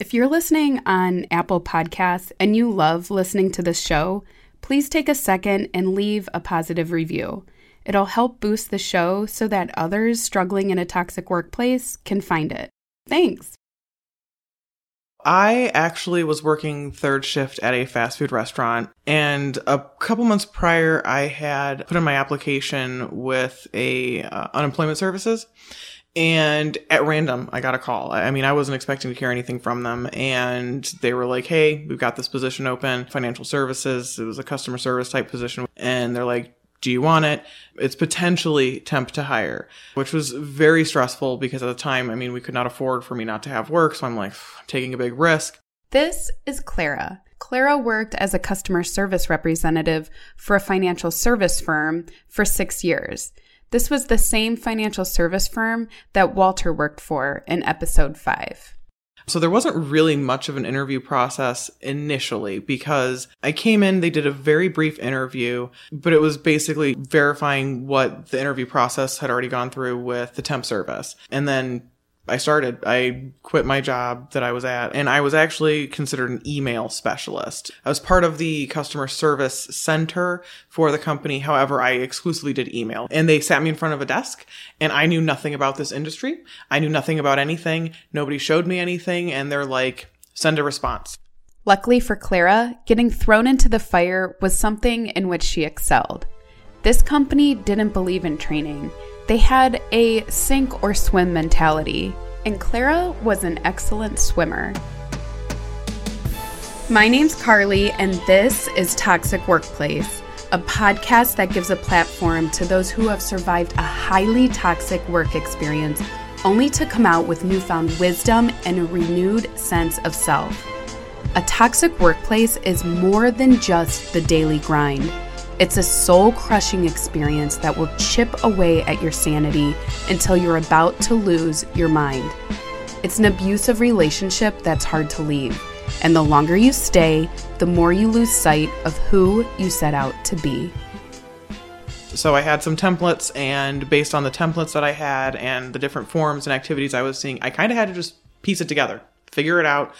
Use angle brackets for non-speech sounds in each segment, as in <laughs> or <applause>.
If you're listening on Apple Podcasts and you love listening to this show, please take a second and leave a positive review. It'll help boost the show so that others struggling in a toxic workplace can find it. Thanks. I actually was working third shift at a fast food restaurant, and a couple months prior, I had put in my application with a uh, unemployment services. And at random, I got a call. I mean, I wasn't expecting to hear anything from them. And they were like, Hey, we've got this position open, financial services. It was a customer service type position. And they're like, do you want it? It's potentially temp to hire, which was very stressful because at the time, I mean, we could not afford for me not to have work. So I'm like, I'm taking a big risk. This is Clara. Clara worked as a customer service representative for a financial service firm for six years. This was the same financial service firm that Walter worked for in episode five. So there wasn't really much of an interview process initially because I came in, they did a very brief interview, but it was basically verifying what the interview process had already gone through with the temp service. And then I started. I quit my job that I was at, and I was actually considered an email specialist. I was part of the customer service center for the company. However, I exclusively did email. And they sat me in front of a desk, and I knew nothing about this industry. I knew nothing about anything. Nobody showed me anything, and they're like, send a response. Luckily for Clara, getting thrown into the fire was something in which she excelled. This company didn't believe in training they had a sink or swim mentality, and Clara was an excellent swimmer. My name's Carly, and this is Toxic Workplace, a podcast that gives a platform to those who have survived a highly toxic work experience only to come out with newfound wisdom and a renewed sense of self. A toxic workplace is more than just the daily grind. It's a soul crushing experience that will chip away at your sanity until you're about to lose your mind. It's an abusive relationship that's hard to leave, and the longer you stay, the more you lose sight of who you set out to be. So I had some templates, and based on the templates that I had and the different forms and activities I was seeing, I kind of had to just piece it together, figure it out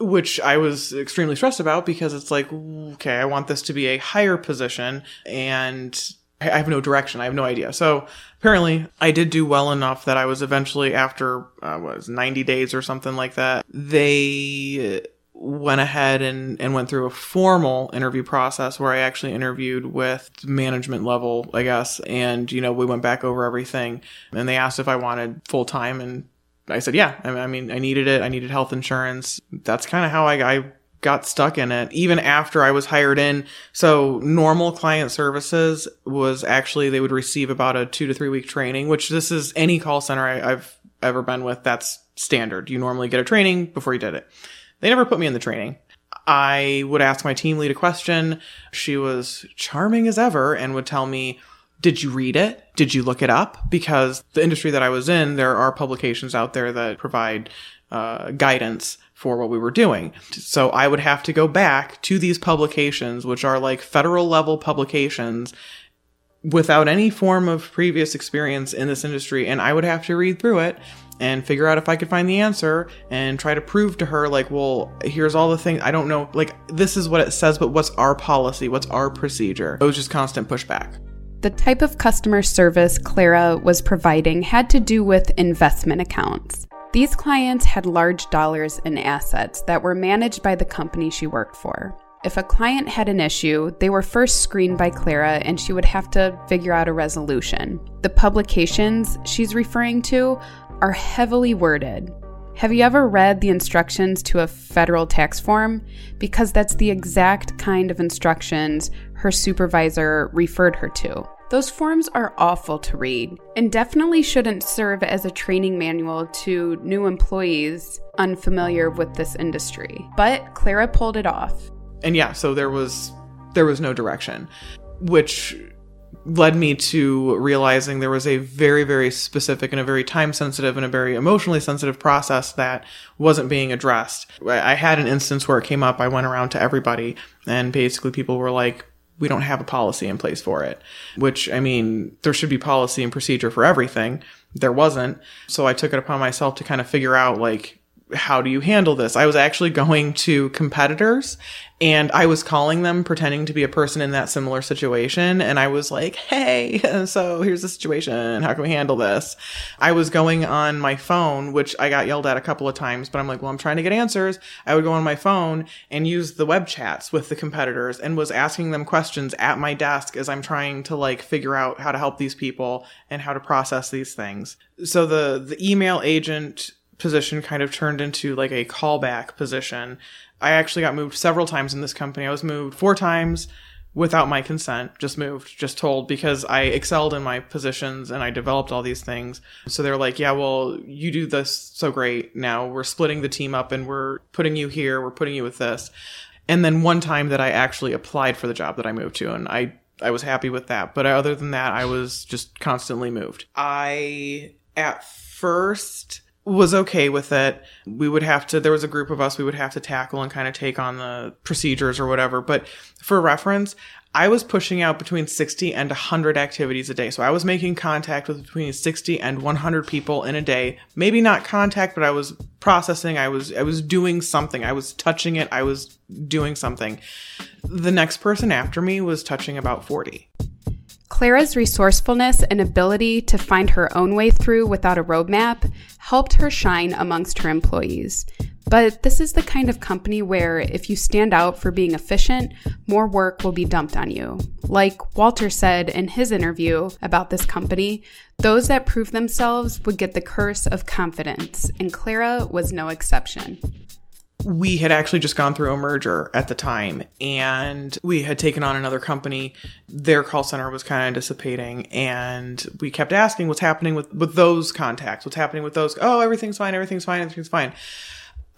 which I was extremely stressed about because it's like, okay, I want this to be a higher position and I have no direction. I have no idea. So apparently I did do well enough that I was eventually after, uh, was 90 days or something like that. They went ahead and, and went through a formal interview process where I actually interviewed with management level, I guess. And, you know, we went back over everything and they asked if I wanted full time and I said, yeah. I mean, I needed it. I needed health insurance. That's kind of how I, I got stuck in it even after I was hired in. So normal client services was actually, they would receive about a two to three week training, which this is any call center I, have ever been with. That's standard. You normally get a training before you did it. They never put me in the training. I would ask my team lead a question. She was charming as ever and would tell me, did you read it? Did you look it up? Because the industry that I was in, there are publications out there that provide uh, guidance for what we were doing. So I would have to go back to these publications, which are like federal level publications without any form of previous experience in this industry. And I would have to read through it and figure out if I could find the answer and try to prove to her, like, well, here's all the things I don't know. Like, this is what it says, but what's our policy? What's our procedure? It was just constant pushback. The type of customer service Clara was providing had to do with investment accounts. These clients had large dollars in assets that were managed by the company she worked for. If a client had an issue, they were first screened by Clara and she would have to figure out a resolution. The publications she's referring to are heavily worded. Have you ever read the instructions to a federal tax form? Because that's the exact kind of instructions her supervisor referred her to. Those forms are awful to read and definitely shouldn't serve as a training manual to new employees unfamiliar with this industry. But Clara pulled it off. And yeah, so there was there was no direction, which led me to realizing there was a very very specific and a very time sensitive and a very emotionally sensitive process that wasn't being addressed. I had an instance where it came up. I went around to everybody and basically people were like we don't have a policy in place for it. Which, I mean, there should be policy and procedure for everything. There wasn't. So I took it upon myself to kind of figure out, like, how do you handle this? I was actually going to competitors and I was calling them pretending to be a person in that similar situation. And I was like, Hey, <laughs> so here's the situation. How can we handle this? I was going on my phone, which I got yelled at a couple of times, but I'm like, well, I'm trying to get answers. I would go on my phone and use the web chats with the competitors and was asking them questions at my desk as I'm trying to like figure out how to help these people and how to process these things. So the, the email agent position kind of turned into like a callback position. I actually got moved several times in this company. I was moved four times without my consent, just moved, just told because I excelled in my positions and I developed all these things. So they're like, yeah, well, you do this so great. Now we're splitting the team up and we're putting you here, we're putting you with this. And then one time that I actually applied for the job that I moved to and I I was happy with that. But other than that, I was just constantly moved. I at first was okay with it. We would have to, there was a group of us we would have to tackle and kind of take on the procedures or whatever. But for reference, I was pushing out between 60 and 100 activities a day. So I was making contact with between 60 and 100 people in a day. Maybe not contact, but I was processing. I was, I was doing something. I was touching it. I was doing something. The next person after me was touching about 40. Clara's resourcefulness and ability to find her own way through without a roadmap helped her shine amongst her employees. But this is the kind of company where if you stand out for being efficient, more work will be dumped on you. Like Walter said in his interview about this company, those that prove themselves would get the curse of confidence, and Clara was no exception we had actually just gone through a merger at the time and we had taken on another company. Their call center was kind of dissipating and we kept asking what's happening with, with those contacts. What's happening with those? Oh, everything's fine. Everything's fine. Everything's fine.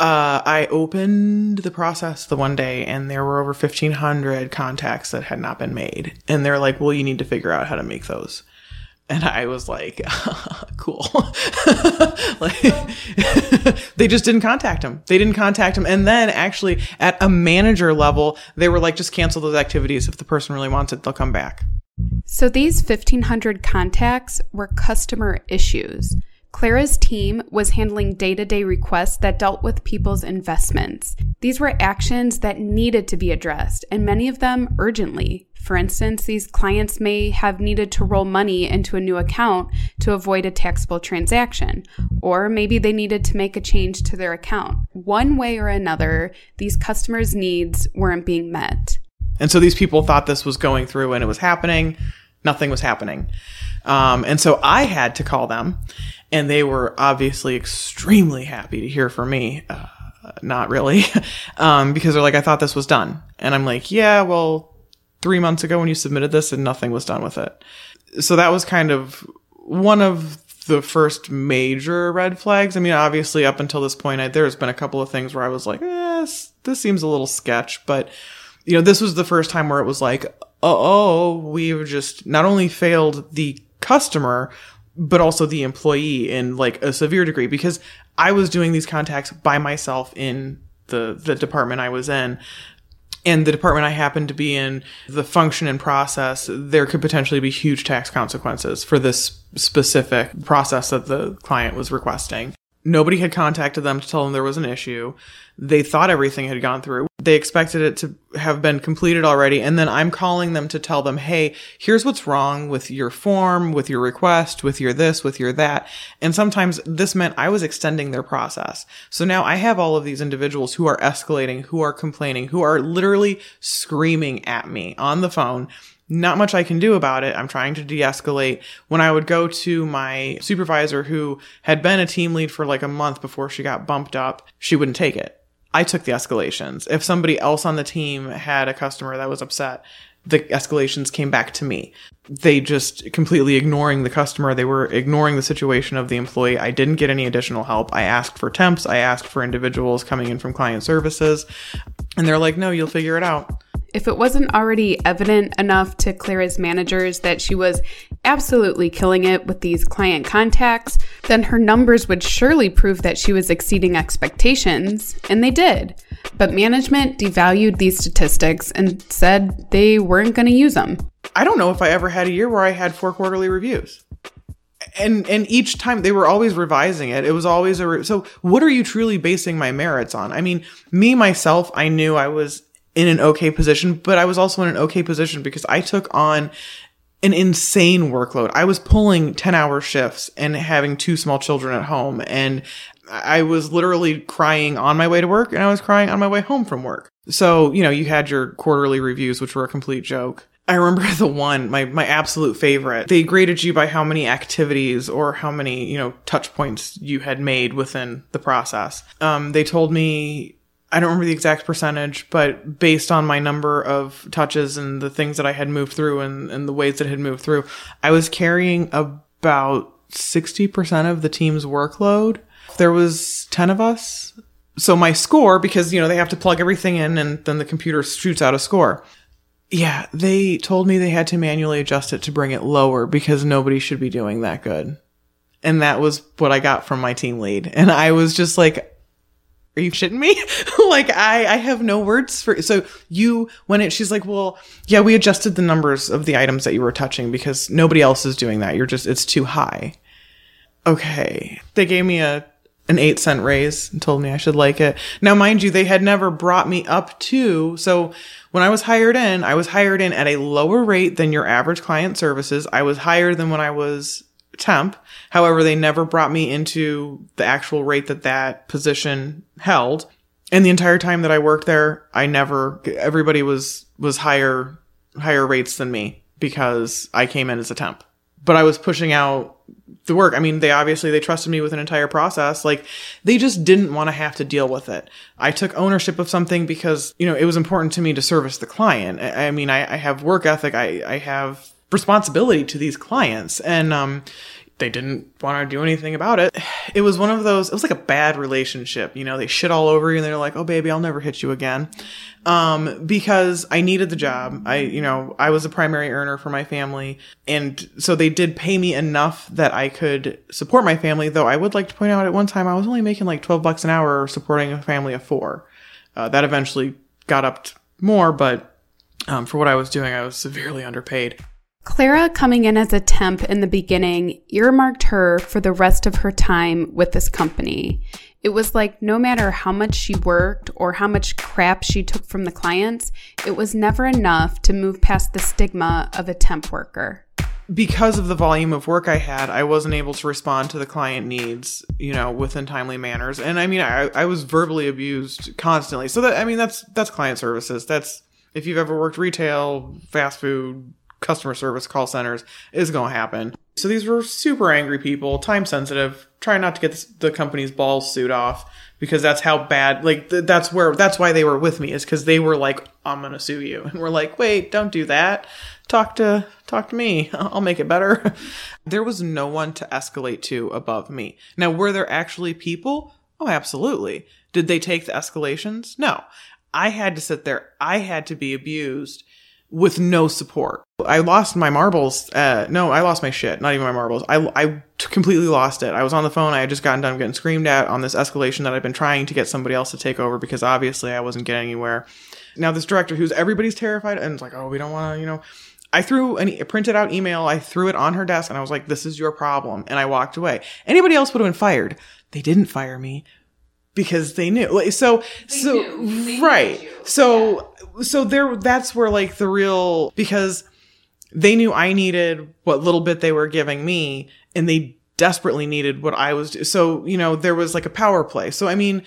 Uh, I opened the process the one day and there were over 1500 contacts that had not been made. And they're like, well, you need to figure out how to make those and I was like, <laughs> cool. <laughs> like, <laughs> they just didn't contact him. They didn't contact him. And then actually at a manager level, they were like, just cancel those activities. If the person really wants it, they'll come back. So these 1500 contacts were customer issues. Clara's team was handling day to day requests that dealt with people's investments. These were actions that needed to be addressed, and many of them urgently. For instance, these clients may have needed to roll money into a new account to avoid a taxable transaction, or maybe they needed to make a change to their account. One way or another, these customers' needs weren't being met. And so these people thought this was going through and it was happening. Nothing was happening. Um, and so I had to call them, and they were obviously extremely happy to hear from me. Uh, not really, <laughs> um, because they're like, I thought this was done. And I'm like, yeah, well, three months ago when you submitted this and nothing was done with it. So that was kind of one of the first major red flags. I mean, obviously, up until this point, I, there's been a couple of things where I was like, eh, this, seems a little sketch, but you know, this was the first time where it was like, oh, we've just not only failed the customer, but also the employee in like a severe degree because I was doing these contacts by myself in the the department I was in and the department I happen to be in, the function and process, there could potentially be huge tax consequences for this specific process that the client was requesting. Nobody had contacted them to tell them there was an issue. They thought everything had gone through. They expected it to have been completed already. And then I'm calling them to tell them, Hey, here's what's wrong with your form, with your request, with your this, with your that. And sometimes this meant I was extending their process. So now I have all of these individuals who are escalating, who are complaining, who are literally screaming at me on the phone not much I can do about it. I'm trying to de escalate. When I would go to my supervisor, who had been a team lead for like a month before she got bumped up, she wouldn't take it. I took the escalations. If somebody else on the team had a customer that was upset, the escalations came back to me. They just completely ignoring the customer. They were ignoring the situation of the employee. I didn't get any additional help. I asked for temps. I asked for individuals coming in from client services. And they're like, no, you'll figure it out if it wasn't already evident enough to Clara's managers that she was absolutely killing it with these client contacts, then her numbers would surely prove that she was exceeding expectations, and they did. But management devalued these statistics and said they weren't going to use them. I don't know if I ever had a year where I had four quarterly reviews. and and each time they were always revising it it was always a re- so what are you truly basing my merits on i mean me myself i knew i was in an okay position but i was also in an okay position because i took on an insane workload i was pulling 10 hour shifts and having two small children at home and i was literally crying on my way to work and i was crying on my way home from work so you know you had your quarterly reviews which were a complete joke I remember <laughs> the one, my, my absolute favorite. They graded you by how many activities or how many, you know, touch points you had made within the process. Um, they told me, I don't remember the exact percentage, but based on my number of touches and the things that I had moved through and, and the ways that had moved through, I was carrying about 60% of the team's workload. There was 10 of us. So my score, because, you know, they have to plug everything in and then the computer shoots out a score yeah, they told me they had to manually adjust it to bring it lower because nobody should be doing that good. And that was what I got from my team lead. And I was just like, are you shitting me? <laughs> like I, I have no words for, so you, when it, she's like, well, yeah, we adjusted the numbers of the items that you were touching because nobody else is doing that. You're just, it's too high. Okay. They gave me a an eight cent raise and told me I should like it. Now, mind you, they had never brought me up to, so when I was hired in, I was hired in at a lower rate than your average client services. I was higher than when I was temp. However, they never brought me into the actual rate that that position held. And the entire time that I worked there, I never, everybody was, was higher, higher rates than me because I came in as a temp. But I was pushing out the work. I mean, they obviously they trusted me with an entire process. Like they just didn't want to have to deal with it. I took ownership of something because, you know, it was important to me to service the client. I, I mean, I, I, have work ethic. I, I have responsibility to these clients. And, um, they didn't want to do anything about it. It was one of those, it was like a bad relationship. You know, they shit all over you and they're like, oh, baby, I'll never hit you again. Um, because I needed the job. I, you know, I was a primary earner for my family. And so they did pay me enough that I could support my family. Though I would like to point out at one time, I was only making like 12 bucks an hour supporting a family of four. Uh, that eventually got up more, but um, for what I was doing, I was severely underpaid. Clara coming in as a temp in the beginning earmarked her for the rest of her time with this company. It was like no matter how much she worked or how much crap she took from the clients, it was never enough to move past the stigma of a temp worker. Because of the volume of work I had, I wasn't able to respond to the client needs, you know, within timely manners. And I mean, I, I was verbally abused constantly. So that, I mean, that's, that's client services. That's, if you've ever worked retail, fast food, customer service call centers is going to happen. So these were super angry people, time sensitive, trying not to get the company's balls suit off because that's how bad, like, th- that's where, that's why they were with me is because they were like, I'm going to sue you. And we're like, wait, don't do that. Talk to, talk to me. <laughs> I'll make it better. <laughs> there was no one to escalate to above me. Now, were there actually people? Oh, absolutely. Did they take the escalations? No. I had to sit there. I had to be abused with no support. I lost my marbles. Uh, no, I lost my shit. Not even my marbles. I, I completely lost it. I was on the phone. I had just gotten done getting screamed at on this escalation that I've been trying to get somebody else to take over because obviously I wasn't getting anywhere. Now this director who's everybody's terrified and it's like, oh, we don't want to, you know. I threw an, a printed out email. I threw it on her desk and I was like, this is your problem. And I walked away. Anybody else would have been fired. They didn't fire me because they knew. Like, So, they so, knew. right. So, yeah. so there, that's where like the real, because they knew I needed what little bit they were giving me and they desperately needed what I was. So, you know, there was like a power play. So, I mean,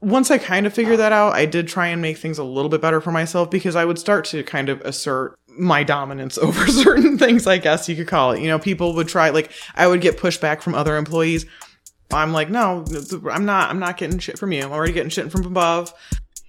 once I kind of figured that out, I did try and make things a little bit better for myself because I would start to kind of assert my dominance <laughs> over certain things, I guess you could call it. You know, people would try, like, I would get pushback from other employees I'm like, no, I'm not. I'm not getting shit from you. I'm already getting shit from above.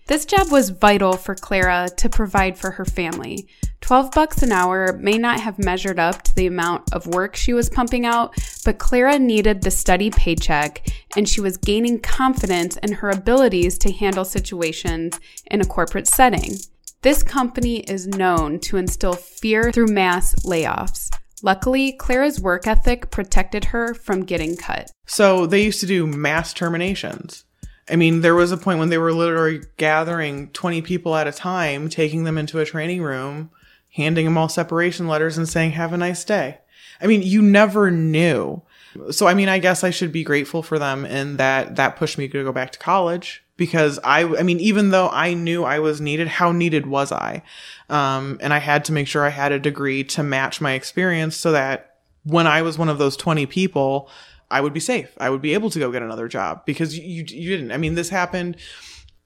This job was vital for Clara to provide for her family. 12 bucks an hour may not have measured up to the amount of work she was pumping out, but Clara needed the steady paycheck and she was gaining confidence in her abilities to handle situations in a corporate setting. This company is known to instill fear through mass layoffs. Luckily, Clara's work ethic protected her from getting cut. So they used to do mass terminations. I mean, there was a point when they were literally gathering 20 people at a time, taking them into a training room, handing them all separation letters and saying, have a nice day. I mean, you never knew. So, I mean, I guess I should be grateful for them and that that pushed me to go back to college because I, I mean, even though I knew I was needed, how needed was I? Um, and I had to make sure I had a degree to match my experience so that when I was one of those 20 people, I would be safe. I would be able to go get another job because you, you, you didn't. I mean, this happened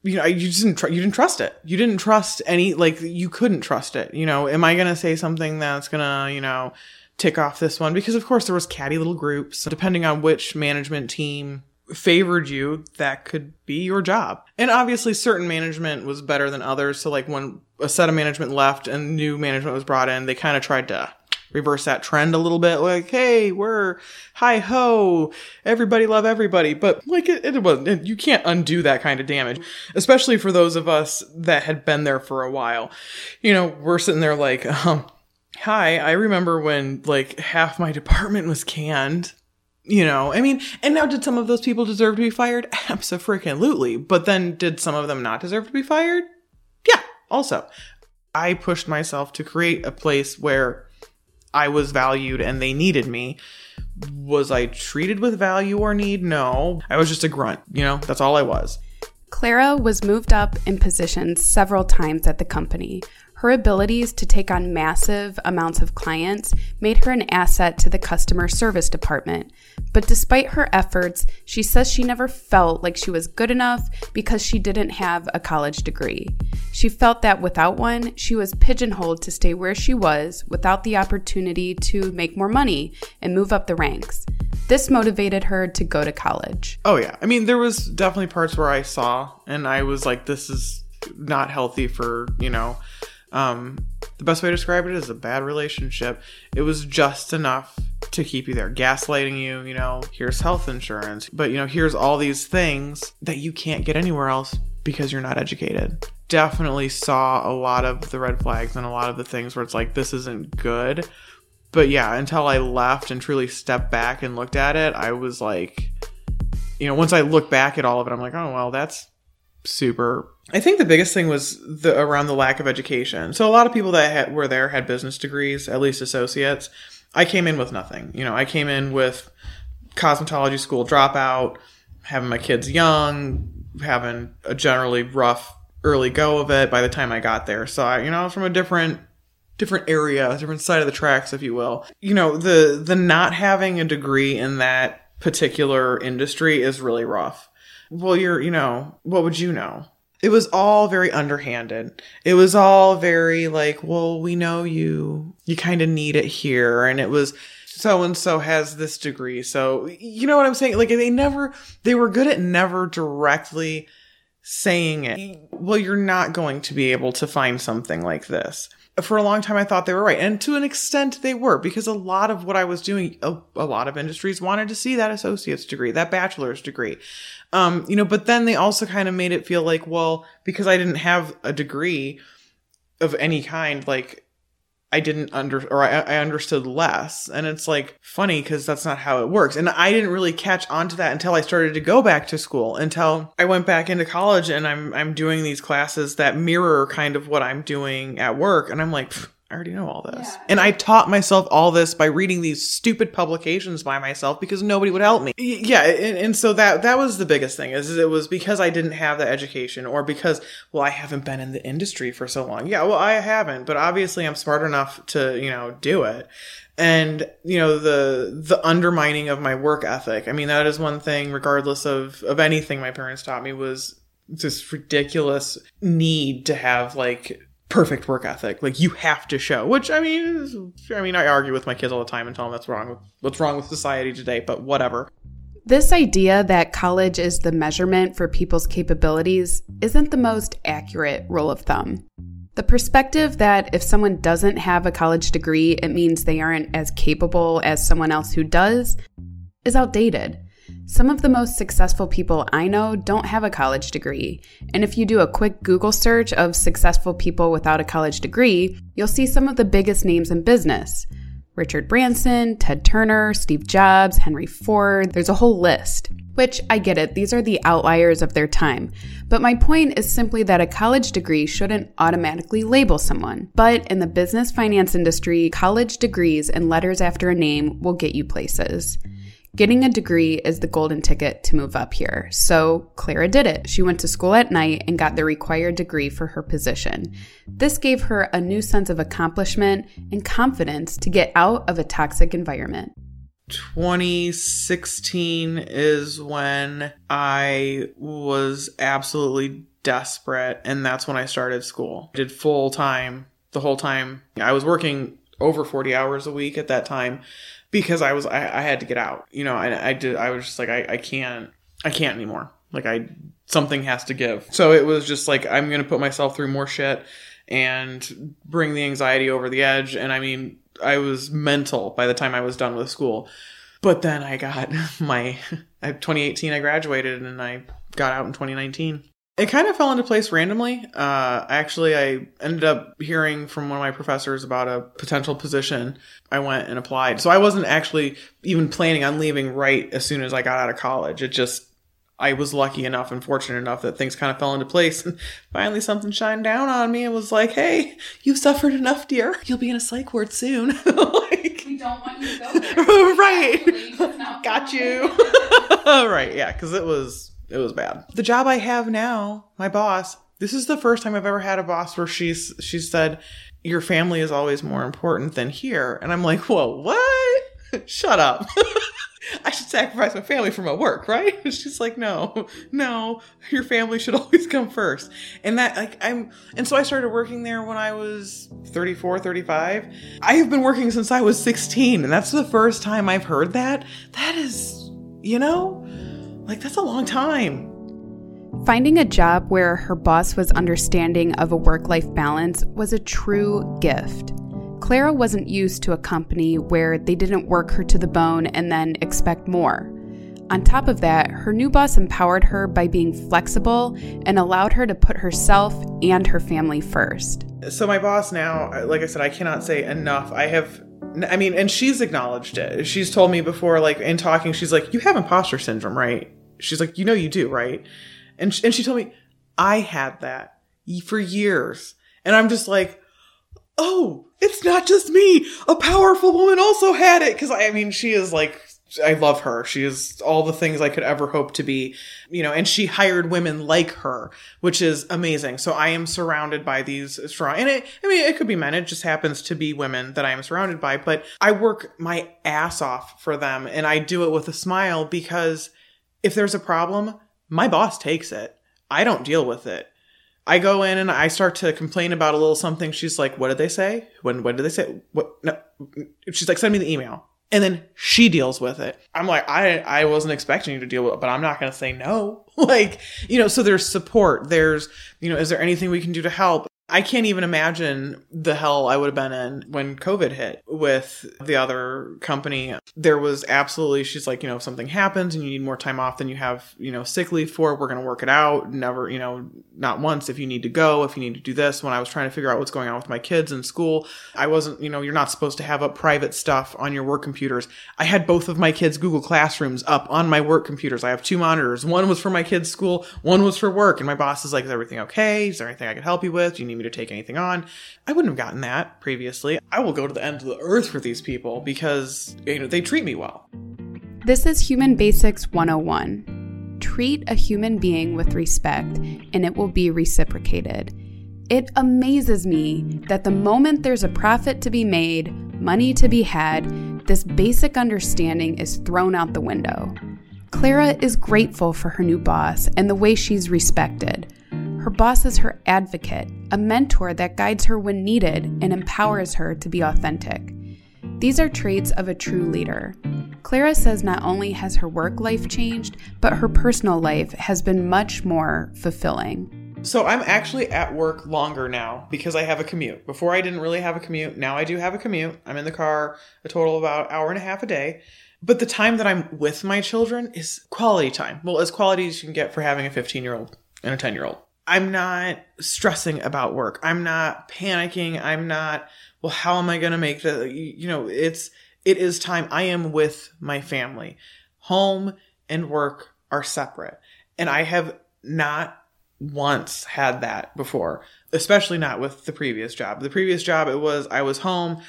you know, you just didn't tr- you didn't trust it. You didn't trust any like you couldn't trust it. You know, am I to say something that's to, you know, tick off this one because of course there was catty little groups. Depending on which management team favored you, that could be your job. And obviously certain management was better than others. So like when a set of management left and new management was brought in, they kind of tried to reverse that trend a little bit. Like, hey, we're hi ho, everybody love everybody. But like, it, it was you can't undo that kind of damage, especially for those of us that had been there for a while. You know, we're sitting there like, um, hi, I remember when like half my department was canned. You know, I mean, and now did some of those people deserve to be fired? <laughs> Absolutely. But then did some of them not deserve to be fired? Yeah, also. I pushed myself to create a place where I was valued and they needed me. Was I treated with value or need? No. I was just a grunt, you know, that's all I was. Clara was moved up in positions several times at the company. Her abilities to take on massive amounts of clients made her an asset to the customer service department. But despite her efforts, she says she never felt like she was good enough because she didn't have a college degree. She felt that without one, she was pigeonholed to stay where she was without the opportunity to make more money and move up the ranks. This motivated her to go to college. Oh, yeah. I mean, there was definitely parts where I saw and I was like, this is not healthy for, you know, um, the best way to describe it is a bad relationship. It was just enough to keep you there, gaslighting you, you know, here's health insurance, but you know, here's all these things that you can't get anywhere else because you're not educated. Definitely saw a lot of the red flags and a lot of the things where it's like, this isn't good. But yeah, until I left and truly stepped back and looked at it, I was like, you know, once I look back at all of it, I'm like, oh, well, that's super. I think the biggest thing was the around the lack of education. So a lot of people that had, were there had business degrees, at least associates. I came in with nothing. You know, I came in with cosmetology school dropout, having my kids young, having a generally rough early go of it by the time I got there. So I, you know, from a different different area, different side of the tracks, if you will. You know, the the not having a degree in that particular industry is really rough well, you're, you know, what would you know? It was all very underhanded. It was all very like, well, we know you, you kind of need it here. And it was, so and so has this degree. So, you know what I'm saying? Like, they never, they were good at never directly saying it. Well, you're not going to be able to find something like this for a long time I thought they were right. And to an extent they were because a lot of what I was doing, a, a, lot of industries wanted to see that associate's degree, that bachelor's degree. Um, you know, but then they also kind of made it feel like, well, because I didn't have a degree of any kind, like I didn't under or I, I understood less. And it's like funny because that's not how it works. And I didn't really catch on to that until I started to go back to school, until I went back into college and I'm I'm doing these classes that mirror kind of what I'm doing at work. And I'm like, I already know all this. Yeah. And I taught myself all this by reading these stupid publications by myself because nobody would help me. Yeah, and, and so that that was the biggest thing is it was because I didn't have the education or because well I haven't been in the industry for so long. Yeah, well I haven't, but obviously I'm smart enough to, you know, do it. And, you know, the the undermining of my work ethic. I mean, that is one thing regardless of of anything my parents taught me was this ridiculous need to have like perfect work ethic. Like you have to show, which I mean, I mean, I argue with my kids all the time and tell them that's wrong with what's wrong with society today, but whatever. This idea that college is the measurement for people's capabilities isn't the most accurate rule of thumb. The perspective that if someone doesn't have a college degree, it means they aren't as capable as someone else who does is outdated. Some of the most successful people I know don't have a college degree. And if you do a quick Google search of successful people without a college degree, you'll see some of the biggest names in business. Richard Branson, Ted Turner, Steve Jobs, Henry Ford, there's a whole list. Which I get it, these are the outliers of their time. But my point is simply that a college degree shouldn't automatically label someone. But in the business finance industry, college degrees and letters after a name will get you places. Getting a degree is the golden ticket to move up here. So Clara did it. She went to school at night and got the required degree for her position. This gave her a new sense of accomplishment and confidence to get out of a toxic environment. 2016 is when I was absolutely desperate, and that's when I started school. I did full time the whole time. I was working over 40 hours a week at that time because I was I, I had to get out. You know, I, I did. I was just like I, I can't I can't anymore. Like I something has to give. So it was just like I'm gonna put myself through more shit and bring the anxiety over the edge. And I mean, I was mental by the time I was done with school. But then I got <laughs> my 2018 I graduated and I got out in 2019. It kind of fell into place randomly. Uh, actually, I ended up hearing from one of my professors about a potential position. I went and applied. So I wasn't actually even planning on leaving right as soon as I got out of college. It just, I was lucky enough and fortunate enough that things kind of fell into place. <laughs> And finally, something shined down on me. and was like, hey, you've suffered enough, dear. You'll be in a psych ward soon. <laughs> like, we don't want you to go there. <laughs> right. Got you. right. Yeah. Because it was it was bad. The job I have now, my boss, this is the first time I've ever had a boss where she's she said, Your family is always more important than here. And I'm like, Whoa, what? <laughs> Shut up. <laughs> I should sacrifice my family for my work, right? <laughs> She's like, no, no, your family should always come first. And that, like, I'm, and so I started working there when I was 34, 35. I have been working since I was 16, and that's the first time I've heard that. That is, you know, like, that's a long time. Finding a job where her boss was understanding of a work life balance was a true gift. Clara wasn't used to a company where they didn't work her to the bone and then expect more. On top of that, her new boss empowered her by being flexible and allowed her to put herself and her family first. So, my boss now, like I said, I cannot say enough. I have I mean, and she's acknowledged it. She's told me before, like in talking, she's like, "You have imposter syndrome, right?" She's like, you know, you do, right? And, and she told me, I had that for years. And I'm just like, oh, it's not just me. A powerful woman also had it. Cause I mean, she is like, I love her. She is all the things I could ever hope to be, you know, and she hired women like her, which is amazing. So I am surrounded by these strong, and it, I mean, it could be men. It just happens to be women that I am surrounded by, but I work my ass off for them and I do it with a smile because if there's a problem, my boss takes it. I don't deal with it. I go in and I start to complain about a little something. She's like, "What did they say? When when did they say what?" No, she's like, "Send me the email." And then she deals with it. I'm like, I I wasn't expecting you to deal with it, but I'm not going to say no. <laughs> like, you know, so there's support. There's, you know, is there anything we can do to help? I can't even imagine the hell I would have been in when COVID hit with the other company. There was absolutely, she's like, you know, if something happens and you need more time off than you have, you know, sick leave for, we're going to work it out. Never, you know, not once if you need to go, if you need to do this. When I was trying to figure out what's going on with my kids in school, I wasn't, you know, you're not supposed to have up private stuff on your work computers. I had both of my kids' Google Classrooms up on my work computers. I have two monitors. One was for my kids' school, one was for work. And my boss is like, is everything okay? Is there anything I can help you with? Do you need me to take anything on. I wouldn't have gotten that previously. I will go to the end of the earth for these people because you know they treat me well. This is Human Basics 101. Treat a human being with respect and it will be reciprocated. It amazes me that the moment there's a profit to be made, money to be had, this basic understanding is thrown out the window. Clara is grateful for her new boss and the way she's respected. Her boss is her advocate, a mentor that guides her when needed and empowers her to be authentic. These are traits of a true leader. Clara says not only has her work life changed, but her personal life has been much more fulfilling. So I'm actually at work longer now because I have a commute. Before I didn't really have a commute. Now I do have a commute. I'm in the car a total of about hour and a half a day. But the time that I'm with my children is quality time. Well, as quality as you can get for having a 15 year old and a 10 year old. I'm not stressing about work. I'm not panicking. I'm not, well, how am I going to make the, you know, it's, it is time. I am with my family. Home and work are separate. And I have not once had that before, especially not with the previous job. The previous job, it was, I was home.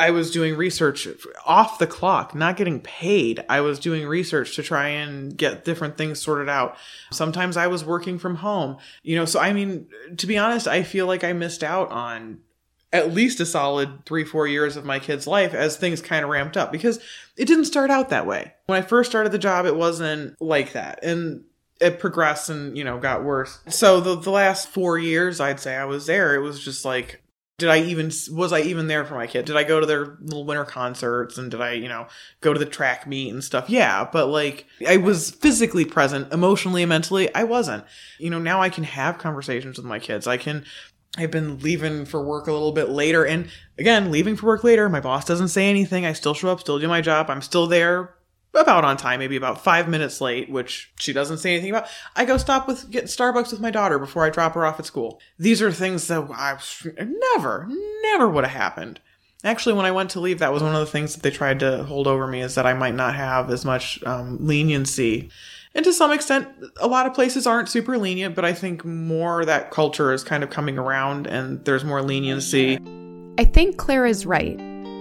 I was doing research off the clock, not getting paid. I was doing research to try and get different things sorted out. Sometimes I was working from home, you know, so I mean, to be honest, I feel like I missed out on at least a solid three, four years of my kid's life as things kind of ramped up because it didn't start out that way. When I first started the job, it wasn't like that. And it progressed and, you know, got worse. So the, the last four years, I'd say I was there, it was just like, did I even was I even there for my kid? Did I go to their little winter concerts and did I, you know, go to the track meet and stuff? Yeah, but like I was physically present, emotionally and mentally, I wasn't. You know, now I can have conversations with my kids. I can I've been leaving for work a little bit later and again, leaving for work later, my boss doesn't say anything. I still show up, still do my job. I'm still there about on time, maybe about five minutes late, which she doesn't say anything about. I go stop with get Starbucks with my daughter before I drop her off at school. These are things that I never, never would have happened. Actually, when I went to leave, that was one of the things that they tried to hold over me is that I might not have as much um, leniency. And to some extent, a lot of places aren't super lenient, but I think more that culture is kind of coming around and there's more leniency. I think Claire is right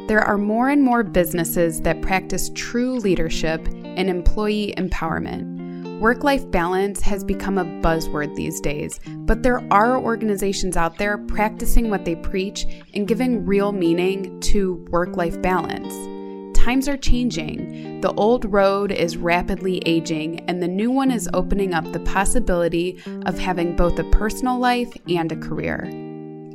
there are more and more businesses that practice true leadership and employee empowerment. Work life balance has become a buzzword these days, but there are organizations out there practicing what they preach and giving real meaning to work life balance. Times are changing. The old road is rapidly aging, and the new one is opening up the possibility of having both a personal life and a career.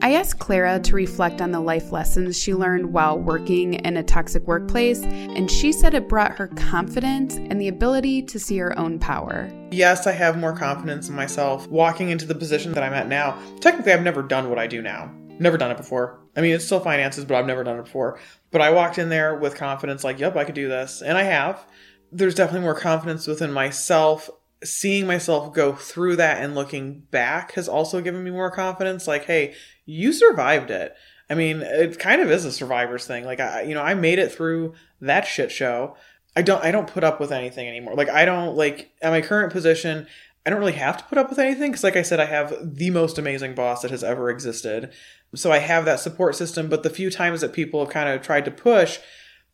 I asked Clara to reflect on the life lessons she learned while working in a toxic workplace, and she said it brought her confidence and the ability to see her own power. Yes, I have more confidence in myself walking into the position that I'm at now. Technically, I've never done what I do now. Never done it before. I mean, it's still finances, but I've never done it before. But I walked in there with confidence, like, yep, I could do this. And I have. There's definitely more confidence within myself seeing myself go through that and looking back has also given me more confidence like hey you survived it. I mean, it kind of is a survivor's thing. Like I, you know, I made it through that shit show. I don't, I don't put up with anything anymore. Like I don't like at my current position. I don't really have to put up with anything because, like I said, I have the most amazing boss that has ever existed. So I have that support system. But the few times that people have kind of tried to push,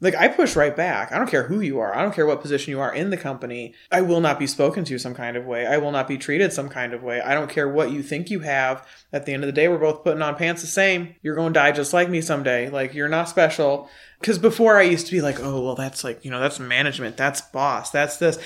like I push right back. I don't care who you are. I don't care what position you are in the company. I will not be spoken to some kind of way. I will not be treated some kind of way. I don't care what you think you have. At the end of the day, we're both putting on pants the same. You're going to die just like me someday. Like you're not special. Cause before I used to be like, oh, well, that's like, you know, that's management. That's boss. That's this.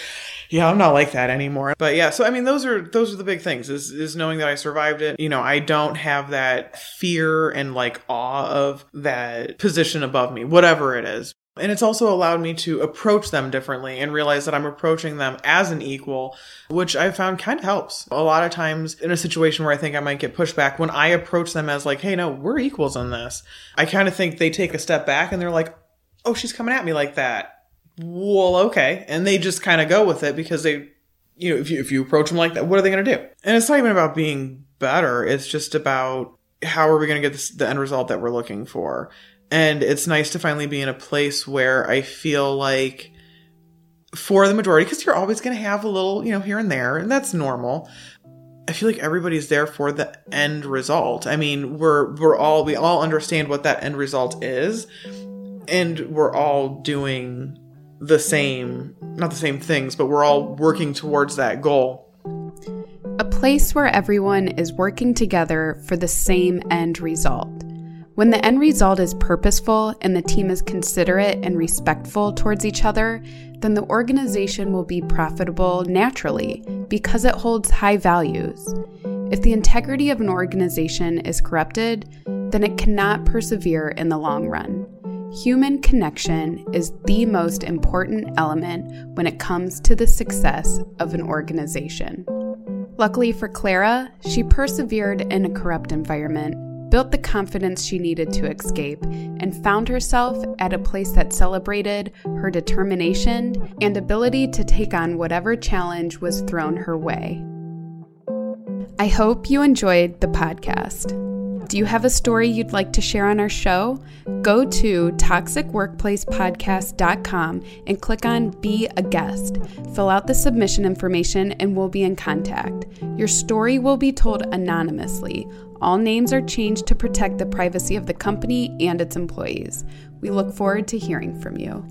Yeah, I'm not like that anymore. But yeah, so I mean, those are, those are the big things is, is knowing that I survived it. You know, I don't have that fear and like awe of that position above me, whatever it is. And it's also allowed me to approach them differently and realize that I'm approaching them as an equal, which I found kind of helps. A lot of times in a situation where I think I might get pushback, when I approach them as like, hey, no, we're equals in this, I kind of think they take a step back and they're like, oh, she's coming at me like that. Well, okay. And they just kind of go with it because they, you know, if you, if you approach them like that, what are they going to do? And it's not even about being better. It's just about how are we going to get this, the end result that we're looking for? And it's nice to finally be in a place where I feel like for the majority, because you're always going to have a little, you know, here and there, and that's normal. I feel like everybody's there for the end result. I mean, we're we're all we all understand what that end result is, and we're all doing the same, not the same things, but we're all working towards that goal. A place where everyone is working together for the same end result. When the end result is purposeful and the team is considerate and respectful towards each other, then the organization will be profitable naturally because it holds high values. If the integrity of an organization is corrupted, then it cannot persevere in the long run. Human connection is the most important element when it comes to the success of an organization. Luckily for Clara, she persevered in a corrupt environment built the confidence she needed to escape, and found herself at a place that celebrated her determination and ability to take on whatever challenge was thrown her way. I hope you enjoyed the podcast. Do you have a story you'd like to share on our show? Go to toxicworkplacepodcast.com and click on Be a Guest. Fill out the submission information and we'll be in contact. Your story will be told anonymously. All names are changed to protect the privacy of the company and its employees. We look forward to hearing from you.